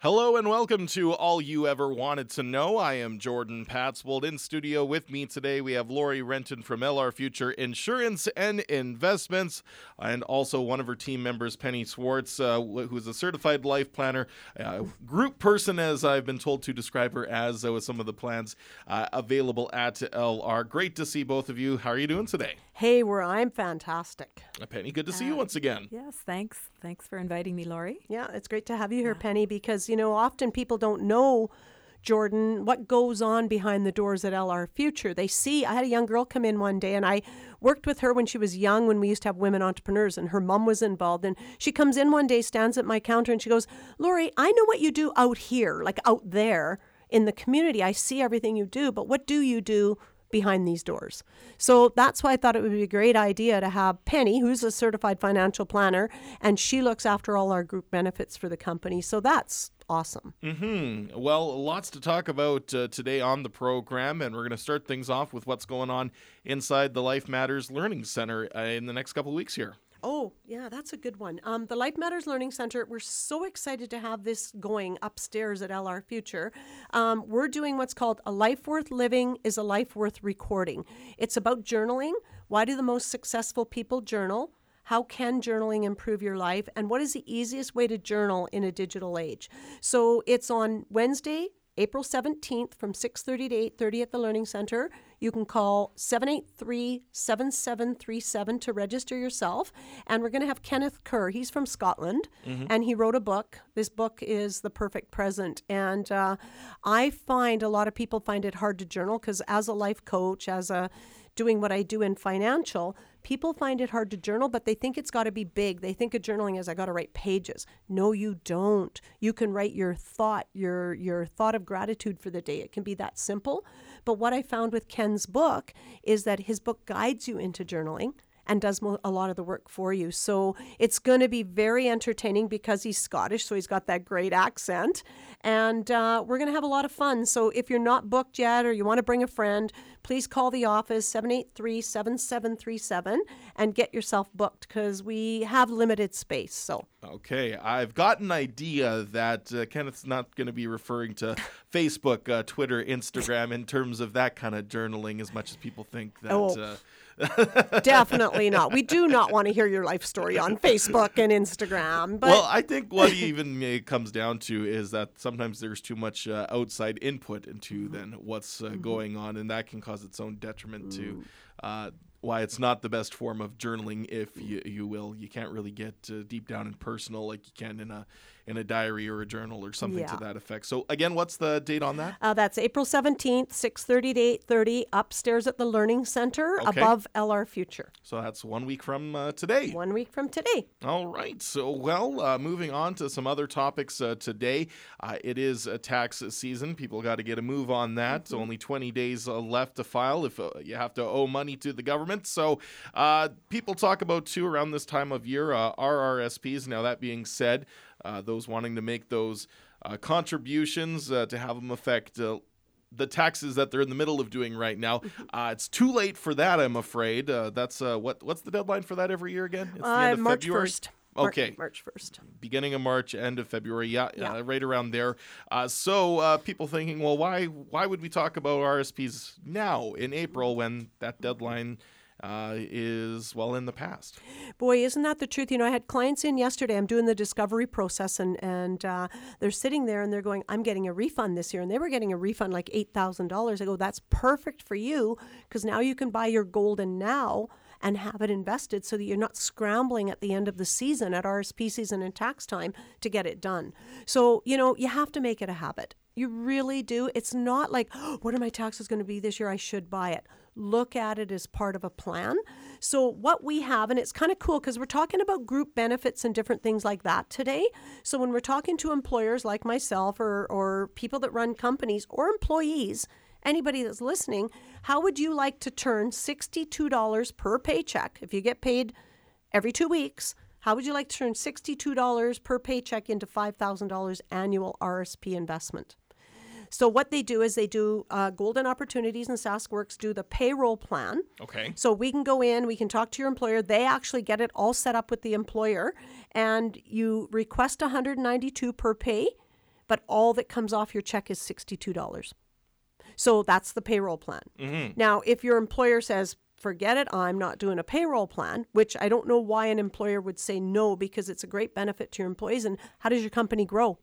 Hello and welcome to All You Ever Wanted to Know. I am Jordan Patswold. In studio with me today, we have Lori Renton from LR Future Insurance and Investments, and also one of her team members, Penny Swartz, uh, who's a certified life planner, uh, group person, as I've been told to describe her as, uh, with some of the plans uh, available at LR. Great to see both of you. How are you doing today? Hey, where I'm fantastic. Uh, Penny, good to see you once again. Yes, thanks. Thanks for inviting me, Lori. Yeah, it's great to have you here, Penny, because, you know, often people don't know, Jordan, what goes on behind the doors at LR Future. They see, I had a young girl come in one day and I worked with her when she was young, when we used to have women entrepreneurs, and her mom was involved. And she comes in one day, stands at my counter, and she goes, Lori, I know what you do out here, like out there in the community. I see everything you do, but what do you do behind these doors. So that's why I thought it would be a great idea to have Penny, who's a certified financial planner, and she looks after all our group benefits for the company. So that's awesome. Mm-hmm. Well, lots to talk about uh, today on the program, and we're going to start things off with what's going on inside the Life Matters Learning Center uh, in the next couple weeks here. Oh, yeah, that's a good one. Um, the Life Matters Learning Center, we're so excited to have this going upstairs at LR Future. Um, we're doing what's called A Life Worth Living is a Life Worth Recording. It's about journaling. Why do the most successful people journal? How can journaling improve your life? And what is the easiest way to journal in a digital age? So it's on Wednesday, April 17th from 6:30 to 8:30 at the Learning Center. You can call 783-7737 to register yourself. And we're going to have Kenneth Kerr. He's from Scotland mm-hmm. and he wrote a book. This book is The Perfect Present. And uh, I find a lot of people find it hard to journal because as a life coach, as a doing what I do in financial, people find it hard to journal, but they think it's got to be big. They think of journaling as I got to write pages. No, you don't. You can write your thought, your your thought of gratitude for the day. It can be that simple. But what I found with Ken's book is that his book guides you into journaling and does mo- a lot of the work for you. So it's going to be very entertaining because he's Scottish, so he's got that great accent. And uh, we're going to have a lot of fun. So if you're not booked yet or you want to bring a friend, please call the office 783 7737 and get yourself booked because we have limited space. So. Okay, I've got an idea that uh, Kenneth's not going to be referring to Facebook, uh, Twitter, Instagram in terms of that kind of journaling as much as people think that. Oh. Uh, Definitely not. We do not want to hear your life story on Facebook and Instagram. But well, I think what even it comes down to is that sometimes there's too much uh, outside input into mm-hmm. then what's uh, mm-hmm. going on, and that can cause its own detriment to uh, why it's not the best form of journaling, if you, you will. You can't really get uh, deep down and personal like you can in a in a diary or a journal or something yeah. to that effect. So again, what's the date on that? Uh, that's April seventeenth, six thirty to eight thirty, upstairs at the Learning Center, okay. above LR Future. So that's one week from uh, today. One week from today. All right. So well, uh, moving on to some other topics uh, today. Uh, it is a tax season. People got to get a move on that. Mm-hmm. Only twenty days left to file if you have to owe money to the government government. So uh, people talk about too around this time of year uh, RRSPs. Now that being said, uh, those wanting to make those uh, contributions uh, to have them affect uh, the taxes that they're in the middle of doing right now. Uh, it's too late for that, I'm afraid. Uh, that's uh, what what's the deadline for that every year again? It's the end of March February? 1st. Okay. March 1st. Beginning of March, end of February. Yeah, yeah. right around there. so people thinking, well, why why would we talk about RSPs now in April when that deadline uh, is well in the past. Boy, isn't that the truth? You know, I had clients in yesterday. I'm doing the discovery process, and and uh, they're sitting there and they're going, "I'm getting a refund this year," and they were getting a refund like eight thousand dollars. I go, "That's perfect for you because now you can buy your golden now." and have it invested so that you're not scrambling at the end of the season at RSP season and tax time to get it done. So, you know, you have to make it a habit. You really do. It's not like, oh, what are my taxes going to be this year? I should buy it look at it as part of a plan. So, what we have, and it's kind of cool because we're talking about group benefits and different things like that today. So, when we're talking to employers like myself or, or people that run companies or employees, anybody that's listening, how would you like to turn $62 per paycheck if you get paid every two weeks? How would you like to turn $62 per paycheck into $5,000 annual RSP investment? So what they do is they do uh, Golden Opportunities and SaskWorks do the payroll plan. Okay. So we can go in, we can talk to your employer. They actually get it all set up with the employer, and you request 192 per pay but all that comes off your check is $62. So that's the payroll plan. Now, if your employer says, forget it, I'm not doing a payroll plan, which I don't know why an employer would say no because it's a great benefit to your employees. And how does your company grow?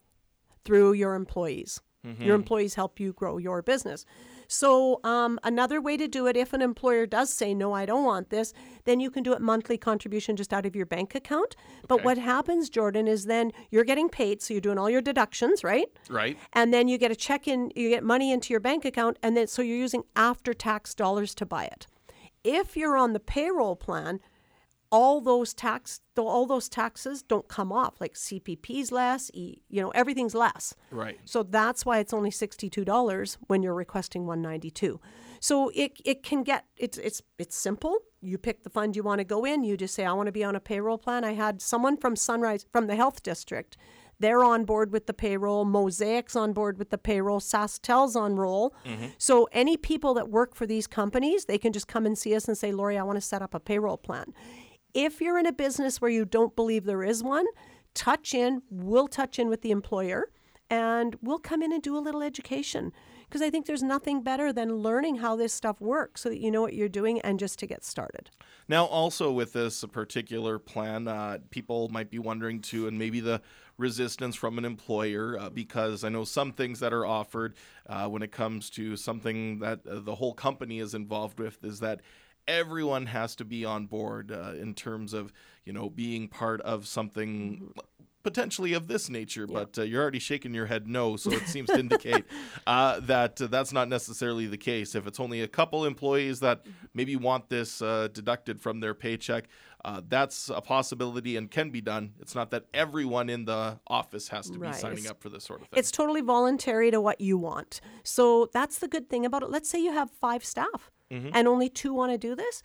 Through your employees. Your employees help you grow your business. So, um, another way to do it, if an employer does say, no, I don't want this, then you can do it monthly contribution just out of your bank account. But what happens, Jordan, is then you're getting paid. So, you're doing all your deductions, right? Right. and then you get a check in you get money into your bank account and then so you're using after tax dollars to buy it if you're on the payroll plan all those tax all those taxes don't come off like cpp's less e, you know everything's less. Right. so that's why it's only $62 when you're requesting 192 so it, it can get it's it's it's simple. You pick the fund you want to go in you just say i want to be on a payroll plan. I had someone from sunrise from the health district. They're on board with the payroll mosaic's on board with the payroll SaskTel's on roll. Mm-hmm. So any people that work for these companies they can just come and see us and say lori i want to set up a payroll plan if you're in a business where you don't believe there is one touch in we'll touch in with the employer and we'll come in and do a little education because I think there's nothing better than learning how this stuff works so that you know what you're doing and just to get started. Now, also with this particular plan, uh, people might be wondering too, and maybe the resistance from an employer, uh, because I know some things that are offered uh, when it comes to something that uh, the whole company is involved with is that everyone has to be on board uh, in terms of you know being part of something potentially of this nature, but uh, you're already shaking your head no, so it seems to indicate uh, that uh, that's not necessarily the case. If it's only a couple employees that maybe want this uh, deducted from their paycheck, uh, that's a possibility and can be done. It's not that everyone in the office has to be signing It's- up for this sort of thing. It's totally voluntary to what you want. So that's the good thing about it. Let's say you have five staff Mm-hmm. and only two want to do this.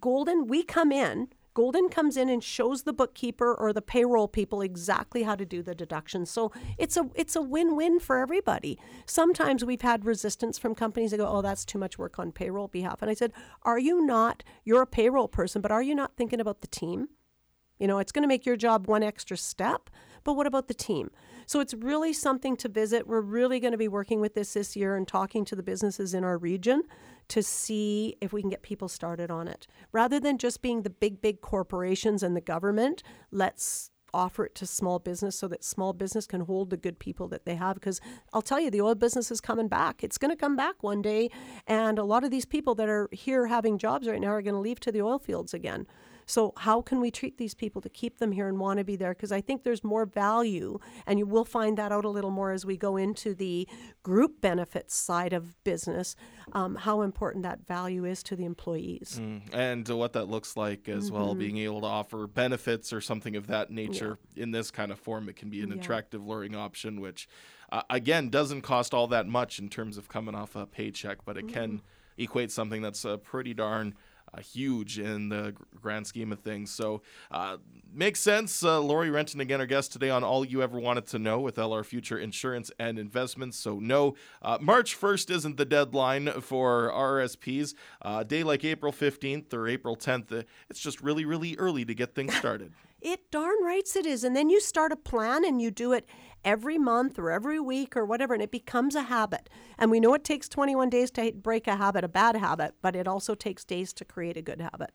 Golden, we come in. Golden comes in and shows the bookkeeper or the payroll people exactly how to do the deductions. So it's a it's a win-win for everybody. Sometimes we've had resistance from companies that go, "Oh, that's too much work on payroll behalf." And I said, "Are you not? You're a payroll person, but are you not thinking about the team? You know, it's going to make your job one extra step, but what about the team? So it's really something to visit. We're really going to be working with this this year and talking to the businesses in our region to see if we can get people started on it. Rather than just being the big, big corporations and the government, let's offer it to small business so that small business can hold the good people that they have because I'll tell you the oil business is coming back. It's going to come back one day and a lot of these people that are here having jobs right now are going to leave to the oil fields again. So how can we treat these people to keep them here and want to be there? Because I think there's more value, and you will find that out a little more as we go into the group benefits side of business. Um, how important that value is to the employees. Mm, and uh, what that looks like as well, Mm-hmm. being able to offer benefits or something of that nature in this kind of form, it can be an Yeah. attractive, luring option, which uh, again doesn't cost all that much in terms of coming off a paycheck, but it can Mm-hmm. equate something that's uh, pretty darn. Uh, huge in the grand scheme of things. So, uh, makes sense. Uh, Lori Renton, again, our guest today on All You Ever Wanted to Know with LR Future Insurance and Investments. So, no, uh, March 1st isn't the deadline for RSPs. Uh, a day like April 15th or April 10th, uh, it's just really, really early to get things started. It darn rights it is. And then you start a plan and you do it every month or every week or whatever, and it becomes a habit. And we know it takes 21 days to break a habit, a bad habit, but it also takes days to create a good habit.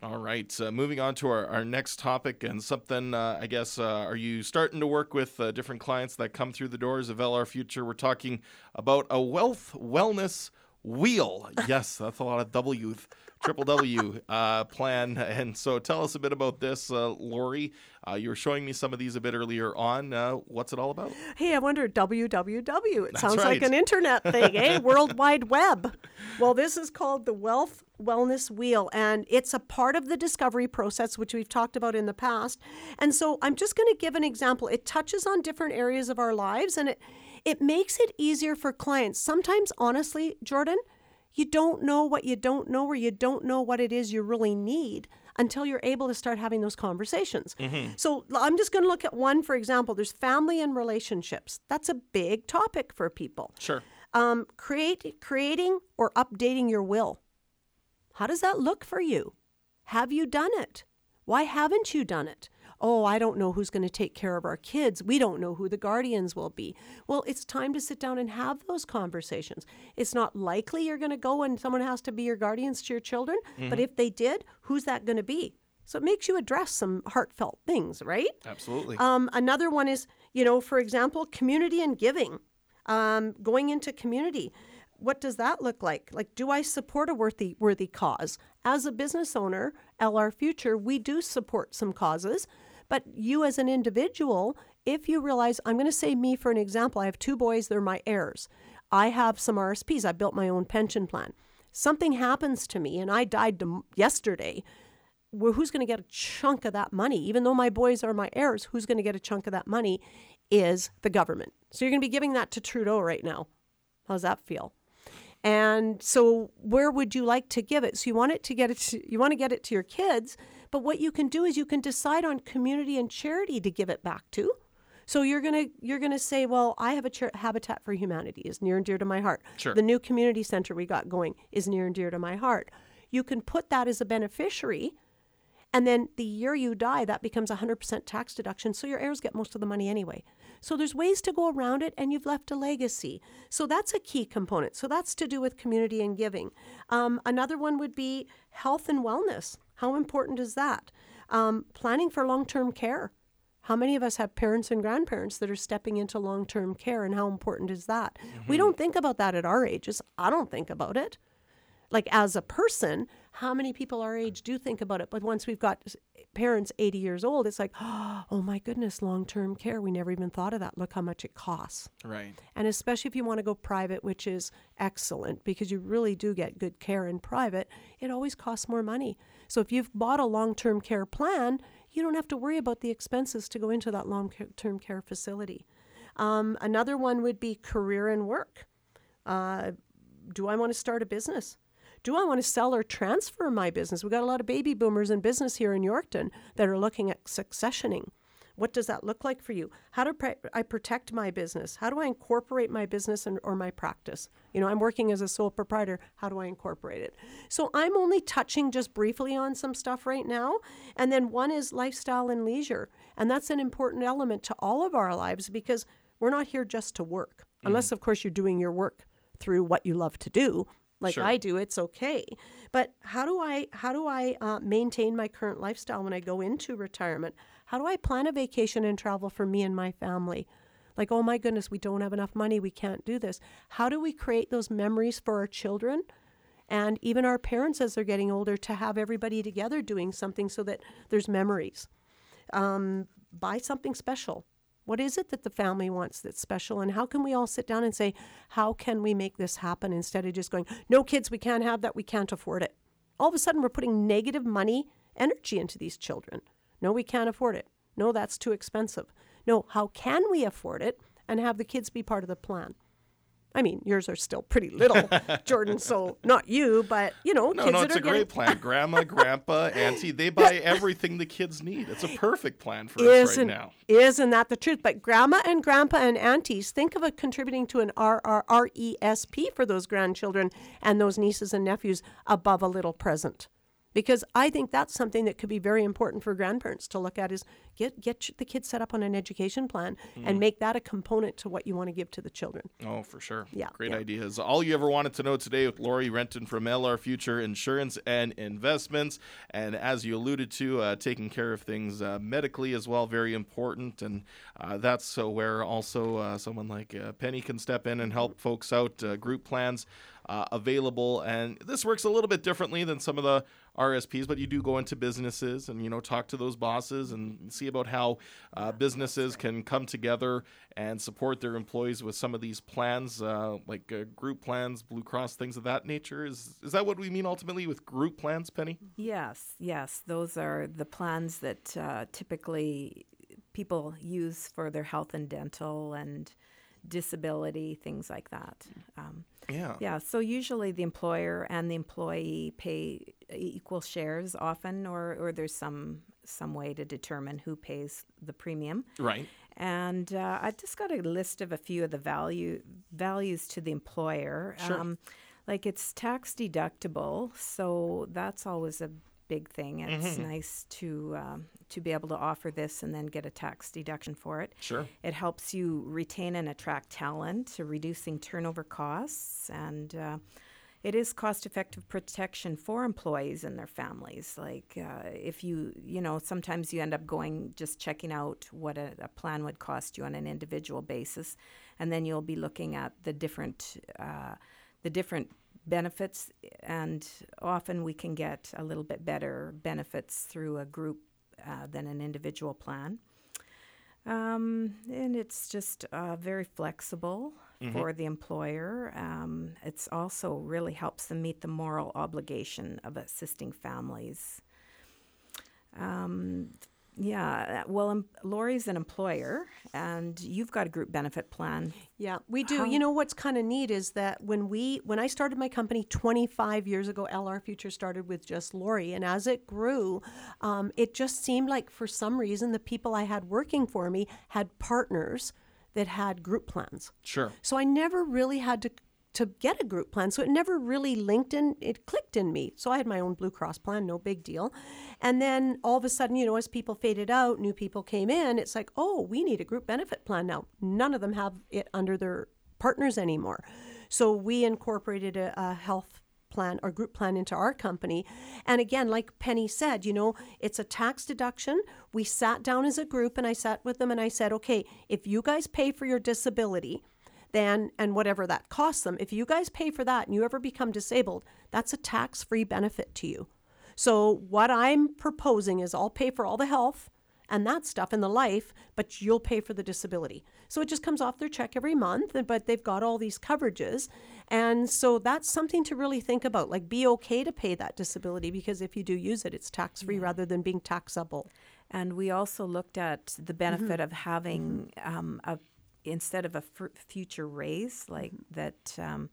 All right, uh, moving on to our, our next topic and something, uh, I guess, uh, are you starting to work with uh, different clients that come through the doors of LR Future? We're talking about a wealth wellness wheel. Yes, that's a lot of W's, triple W uh, plan. And so tell us a bit about this, uh, Lori. Uh, you were showing me some of these a bit earlier on. Uh, what's it all about? Hey, I wonder www. It That's sounds like an internet thing, eh? World Wide Web. Well, this is called the Wealth Wellness Wheel, and it's a part of the discovery process, which we've talked about in the past. And so I'm just going to give an example. It touches on different areas of our lives, and it it makes it easier for clients. Sometimes, honestly, Jordan, you don't know what you don't know, or you don't know what it is you really need until you're able to start having those conversations. So I'm just going to look at one, for example. There's family and relationships. That's a big topic for people. Sure. Um, create, creating or updating your will. How does that look for you? Have you done it? Why haven't you done it? Oh, I don't know who's going to take care of our kids. We don't know who the guardians will be. Well, it's time to sit down and have those conversations. It's not likely you're going to go and someone has to be your guardians to your children, but if they did, who's that going to be? So it makes you address some heartfelt things, right? Absolutely. Um, another one is, you know, for example, community and giving. Um, going into community, what does that look like? Like, do I support a worthy worthy cause? As a business owner, LR Future, we do support some causes, but you as an individual, if you realize, I'm going to say me for an example, I have two boys, they're my heirs. I have some RSPs. I built my own pension plan. Something happens to me, and I died yesterday well, who's going to get a chunk of that money? Even though my boys are my heirs, who's going to get a chunk of that money is the government. So you're going to be giving that to Trudeau right now. How's that feel? And so where would you like to give it? So you want it to get it to, you want to get it to your kids, but what you can do is you can decide on community and charity to give it back to. So you're gonna you're gonna say, well, I have a char- Habitat for Humanity is near and dear to my heart. Sure. The new community center we got going is near and dear to my heart. You can put that as a beneficiary and then the year you die, that becomes 100% tax deduction. So your heirs get most of the money anyway. So there's ways to go around it, and you've left a legacy. So that's a key component. So that's to do with community and giving. Um, another one would be health and wellness. How important is that? Um, planning for long term care. How many of us have parents and grandparents that are stepping into long term care, and how important is that? We don't think about that at our ages. I don't think about it like as a person, how many people our age do think about it? But once we've got parents 80 years old, it's like, oh my goodness, long term care. We never even thought of that. Look how much it costs. right. And especially if you want to go private, which is excellent because you really do get good care in private, it always costs more money. So if you've bought a long term care plan, you don't have to worry about the expenses to go into that long term care facility. Um, another one would be career and work. Uh, do I want to start a business? Do I want to sell or transfer my business? We've got a lot of baby boomers in business here in Yorkton that are looking at successioning. What does that look like for you? How do pre- I protect my business? How do I incorporate my business and, or my practice? You know, I'm working as a sole proprietor. How do I incorporate it? So I'm only touching just briefly on some stuff right now. And then one is lifestyle and leisure. And that's an important element to all of our lives because we're not here just to work, unless, of course, you're doing your work through what you love to do like Sure. I do, it's okay. But how do I how do I uh, maintain my current lifestyle when I go into retirement? How do I plan a vacation and travel for me and my family? Like, oh my goodness, we don't have enough money, we can't do this. How do we create those memories for our children? And even our parents, as they're getting older, to have everybody together doing something so that there's memories. Um, buy something special. What is it that the family wants that's special? And how can we all sit down and say, how can we make this happen instead of just going, no kids, we can't have that, we can't afford it. All of a sudden, we're putting negative money, energy into these children. No, we can't afford it. No, that's too expensive. No, how can we afford it and have the kids be part of the plan? I mean, yours are still pretty little, Jordan, so not you, but you know, No, kids no, that it's are a getting, great plan. Grandma, grandpa, auntie, they buy everything the kids need. It's a perfect plan for us isn't right now. isn't that the truth? But grandma and grandpa and aunties think of it contributing to an RRRESP for those grandchildren and those nieces and nephews above a little present. Because I think that's something that could be very important for grandparents to look at is get get the kids set up on an education plan and make that a component to what you want to give to the children. Oh, for sure. Yeah, Great yeah. ideas. All you ever wanted to know today with Lori Renton from LR Future Insurance and Investments. And as you alluded to, uh, taking care of things uh, medically as well, very important. And uh, that's so where also uh, someone like uh, Penny can step in and help folks out. Uh, group plans uh, available. And this works a little bit differently than some of the RSPs, but you do go into businesses and, you know, talk to those bosses and see about how uh, businesses can come together and support their employees with some of these plans, uh, like uh, group plans, Blue Cross, things of that nature. Is is that what we mean ultimately with group plans, Penny? Yes, yes. Those are the plans that uh, typically people use for their health and dental and disability, things like that. Um, Yeah. yeah, so usually the employer and the employee pay equal shares often, or, or there's some some way to determine who pays the premium. Right. And uh, I've just got a list of a few of the value values to the employer. Sure. Um, like it's tax deductible, so that's always a big thing. It's nice to um, to be able to offer this and then get a tax deduction for it. Sure. It helps you retain and attract talent, reducing turnover costs, and uh, it is cost-effective protection for employees and their families. Like uh, if you, you know, sometimes you end up going just checking out what a, a plan would cost you on an individual basis, and then you'll be looking at the different, uh, the different benefits, and often we can get a little bit better benefits through a group uh, than an individual plan. Um, and it's just uh, very flexible for the employer. Um, it's also really helps them meet the moral obligation of assisting families. Um, yeah, well, um, Lori's an employer, and you've got a group benefit plan. Yeah, we do. How- You know what's kind of neat is that when we when I started my company 25 years ago, LR Future started with just Lori, and as it grew, um, it just seemed like for some reason the people I had working for me had partners that had group plans. Sure. So I never really had to to get a group plan. So it never really linked in, it clicked in me. So I had my own Blue Cross plan, no big deal. And then all of a sudden, you know, as people faded out, new people came in, it's like, oh, we need a group benefit plan now. None of them have it under their partners anymore. So we incorporated a, a health plan or group plan into our company. And again, like Penny said, you know, it's a tax deduction. We sat down as a group and I sat with them and I said, okay, if you guys pay for your disability, then and whatever that costs them, if you guys pay for that and you ever become disabled, that's a tax free benefit to you. So what I'm proposing is I'll pay for all the health and that stuff in the life, but you'll pay for the disability. So it just comes off their check every month, but they've got all these coverages. And so that's something to really think about. Like, be okay to pay that disability because if you do use it, it's tax free rather than being taxable. And we also looked at the benefit of having um, a instead of a f- future raise, like that. Um,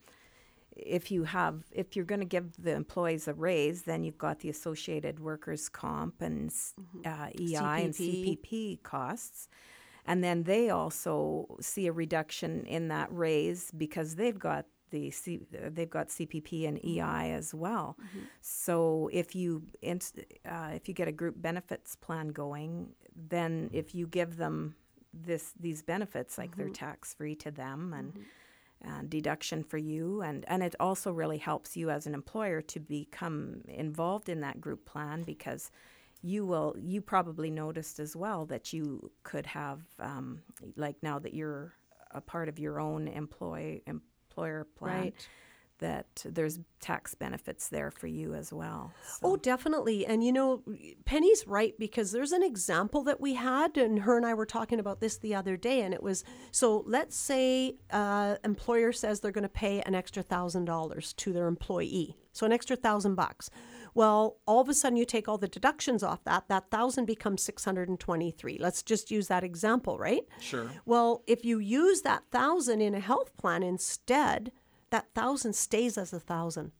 if you have, if you're going to give the employees a raise, then you've got the associated workers' comp and s uh, EI and CPP. CPP costs, and then they also see a reduction in that raise because they've got the C, they've got CPP and EI as well. So if you uh, if you get a group benefits plan going, then if you give them this these benefits, like they're tax free to them and and deduction for you, and and it also really helps you as an employer to become involved in that group plan because you will you probably noticed as well that you could have um, like now that you're a part of your own employ employer plan Right. That there's tax benefits there for you as well. Oh, definitely. And you know, Penny's right because there's an example that we had, and her and I were talking about this the other day. And it was so let's say uh, employer says they're going to pay an extra thousand dollars to their employee, so an extra thousand bucks. Well, all of a sudden you take all the deductions off that, that thousand becomes 623. Let's just use that example, right? Sure. Well, if you use that thousand in a health plan instead, that thousand stays as a thousand.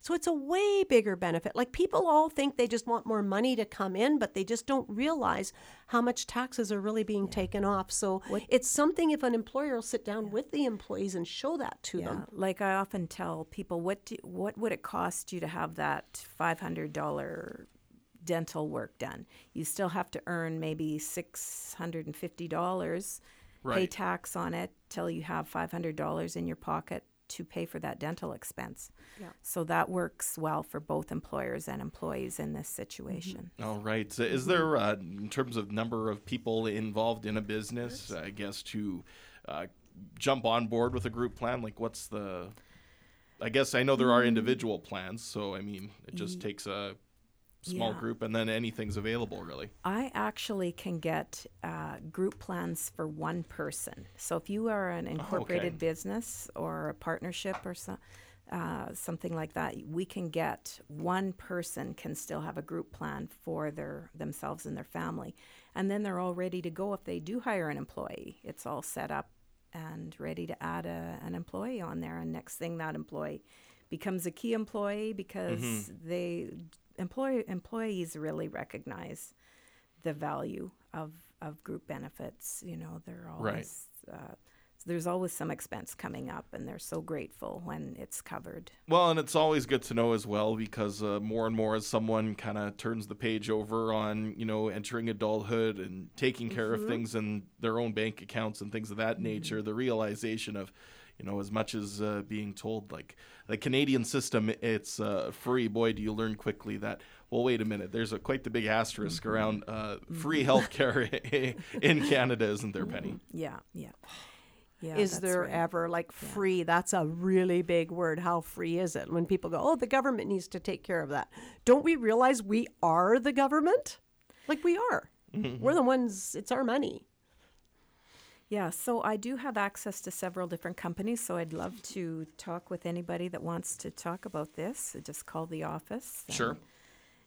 So it's a way bigger benefit. Like people all think they just want more money to come in, but they just don't realize how much taxes are really being taken off. So it's something if an employer will sit down with the employees and show that to Yeah, them. like I often tell people, what do, what would it cost you to have that five hundred dollar dental work done? You still have to earn maybe six hundred and fifty dollars, pay tax on it till you have five hundred dollars in your pocket to pay for that dental expense. Yeah. So that works well for both employers and employees in this situation. All right. So is there, uh, in terms of number of people involved in a business, I guess, to uh, jump on board with a group plan? Like, what's the. I guess I know there are individual plans, so I mean, it just takes a small Yeah. group and then anything's available, really. I actually can get uh, group plans for one person. So if you are an incorporated business or a partnership or so, uh, something like that, we can get one person can still have a group plan for their themselves and their family, and then they're all ready to go if they do hire an employee. It's all set up and ready to add a, an employee on there, and next thing that employee becomes a key employee because they employ, employees really recognize the value of, of group benefits. You know, they're always uh, there's always some expense coming up, and they're so grateful when it's covered. Well, and it's always good to know as well because uh, more and more as someone kind of turns the page over on, you know, entering adulthood and taking care Mm-hmm. of things in their own bank accounts and things of that nature, the realization of, you know, as much as uh, being told like the Canadian system, it's uh, free. Boy, do you learn quickly that. Well, wait a minute. There's a quite the big asterisk Mm-hmm. around uh, free healthcare in Canada, isn't there, Penny? Yeah, yeah. Yeah, is there right. ever like free? That's a really big word. How free is it? When people go, oh, the government needs to take care of that. Don't we realize we are the government? Like we are. Mm-hmm. We're the ones, it's our money. Yeah, so I do have access to several different companies, so I'd love to talk with anybody that wants to talk about this. Just call the office. and- Sure.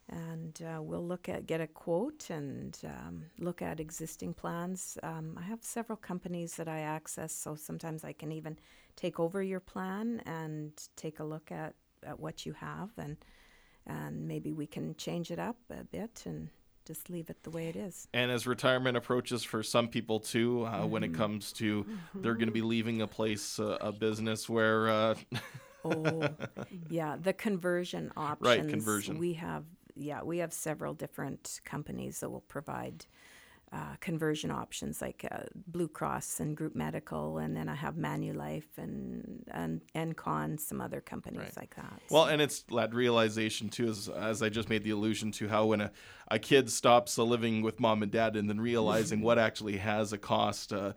And uh, we'll look at get a quote and um, look at existing plans. Um, I have several companies that I access, so sometimes I can even take over your plan and take a look at, at what you have, and and maybe we can change it up a bit and just leave it the way it is. And as retirement approaches for some people too, uh, when Mm-hmm. it comes to they're going to be leaving a place, uh, a business where, uh, Oh, yeah, the conversion options. Right, conversion. We have, yeah, we have several different companies that will provide uh, conversion options, like uh, Blue Cross and Group Medical, and then I have Manulife and and Encon, some other companies Right. like that. well, and it's that realization too, as, as I just made the allusion to how when a, a kid stops uh, living with mom and dad and then realizing what actually has a cost uh,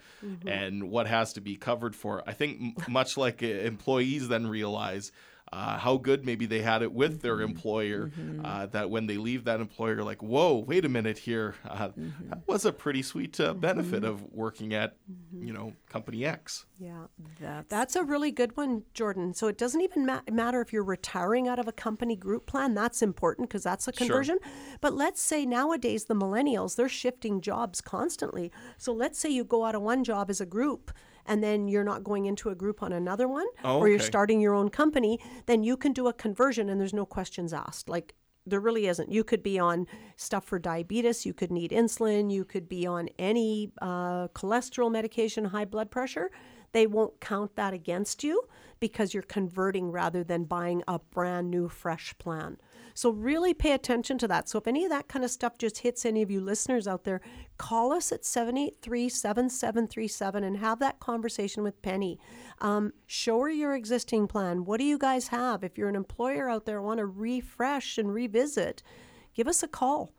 and what has to be covered for, I think m- much like uh, employees then realize. Uh, how good maybe they had it with their employer uh, that when they leave that employer like whoa wait a minute here uh, that was a pretty sweet uh, benefit of working at you know company x Yeah. that's, That's a really good one, Jordan. So it doesn't even ma- matter if you're retiring out of a company group plan. That's important because that's a conversion Sure. conversion. But let's say nowadays the millennials, they're shifting jobs constantly. So let's say you go out of one job as a group and then you're not going into a group on another one Oh, or you're starting your own company, then you can do a conversion and there's no questions asked. Like there really isn't. You could be on stuff for diabetes, you could need insulin, you could be on any uh, cholesterol medication, high blood pressure. They won't count that against you because you're converting rather than buying a brand new, fresh plan. So, really pay attention to that. So, if any of that kind of stuff just hits any of you listeners out there, call us at 783 7737 and have that conversation with Penny. Um, show her your existing plan. What do you guys have? If you're an employer out there, want to refresh and revisit, give us a call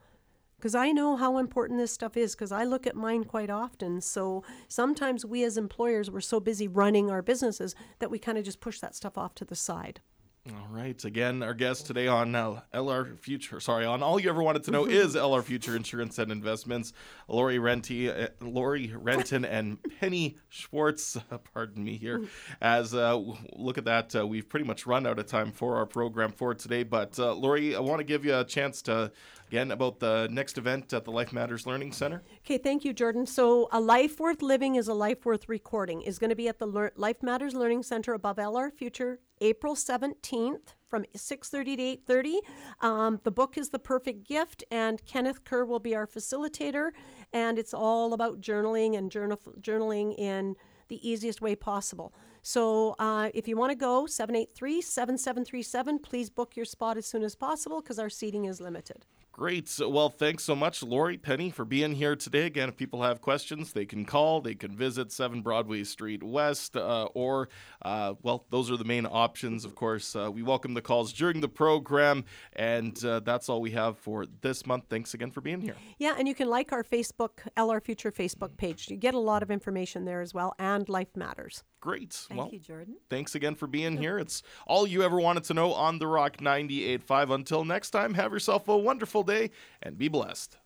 because I know how important this stuff is because I look at mine quite often. So sometimes we as employers, we're so busy running our businesses that we kind of just push that stuff off to the side. All right. Again, our guest today on uh, LR Future, sorry, on All You Ever Wanted to Know is LR Future Insurance and Investments. Lori Renti, uh, Lori Renton and Penny Schwartz, uh, pardon me here. As uh, look at that, uh, we've pretty much run out of time for our program for today. But uh, Lori, I want to give you a chance to, again, about the next event at the Life Matters Learning Center. Okay, thank you, Jordan. So, a life worth living is a life worth recording is going to be at the Lear- Life Matters Learning Center above LR Future, April seventeenth from six thirty to eight thirty. Um, the book is the perfect gift, and Kenneth Kerr will be our facilitator, and it's all about journaling and journal- journaling in the easiest way possible. So, uh, if you want to go, 783 7737, please book your spot as soon as possible because our seating is limited. Great. Well, thanks so much, Lori Penny, for being here today. Again, if people have questions, they can call. They can visit 7 Broadway Street West, uh, or, uh, well, those are the main options. Of course, uh, we welcome the calls during the program, and uh, that's all we have for this month. Thanks again for being here. Yeah, and you can like our Facebook, LR Future Facebook page. You get a lot of information there as well, and Life Matters. Great. Thank well, you, Jordan. thanks again for being here. It's all you ever wanted to know on The Rock 98.5. Until next time, have yourself a wonderful day and be blessed.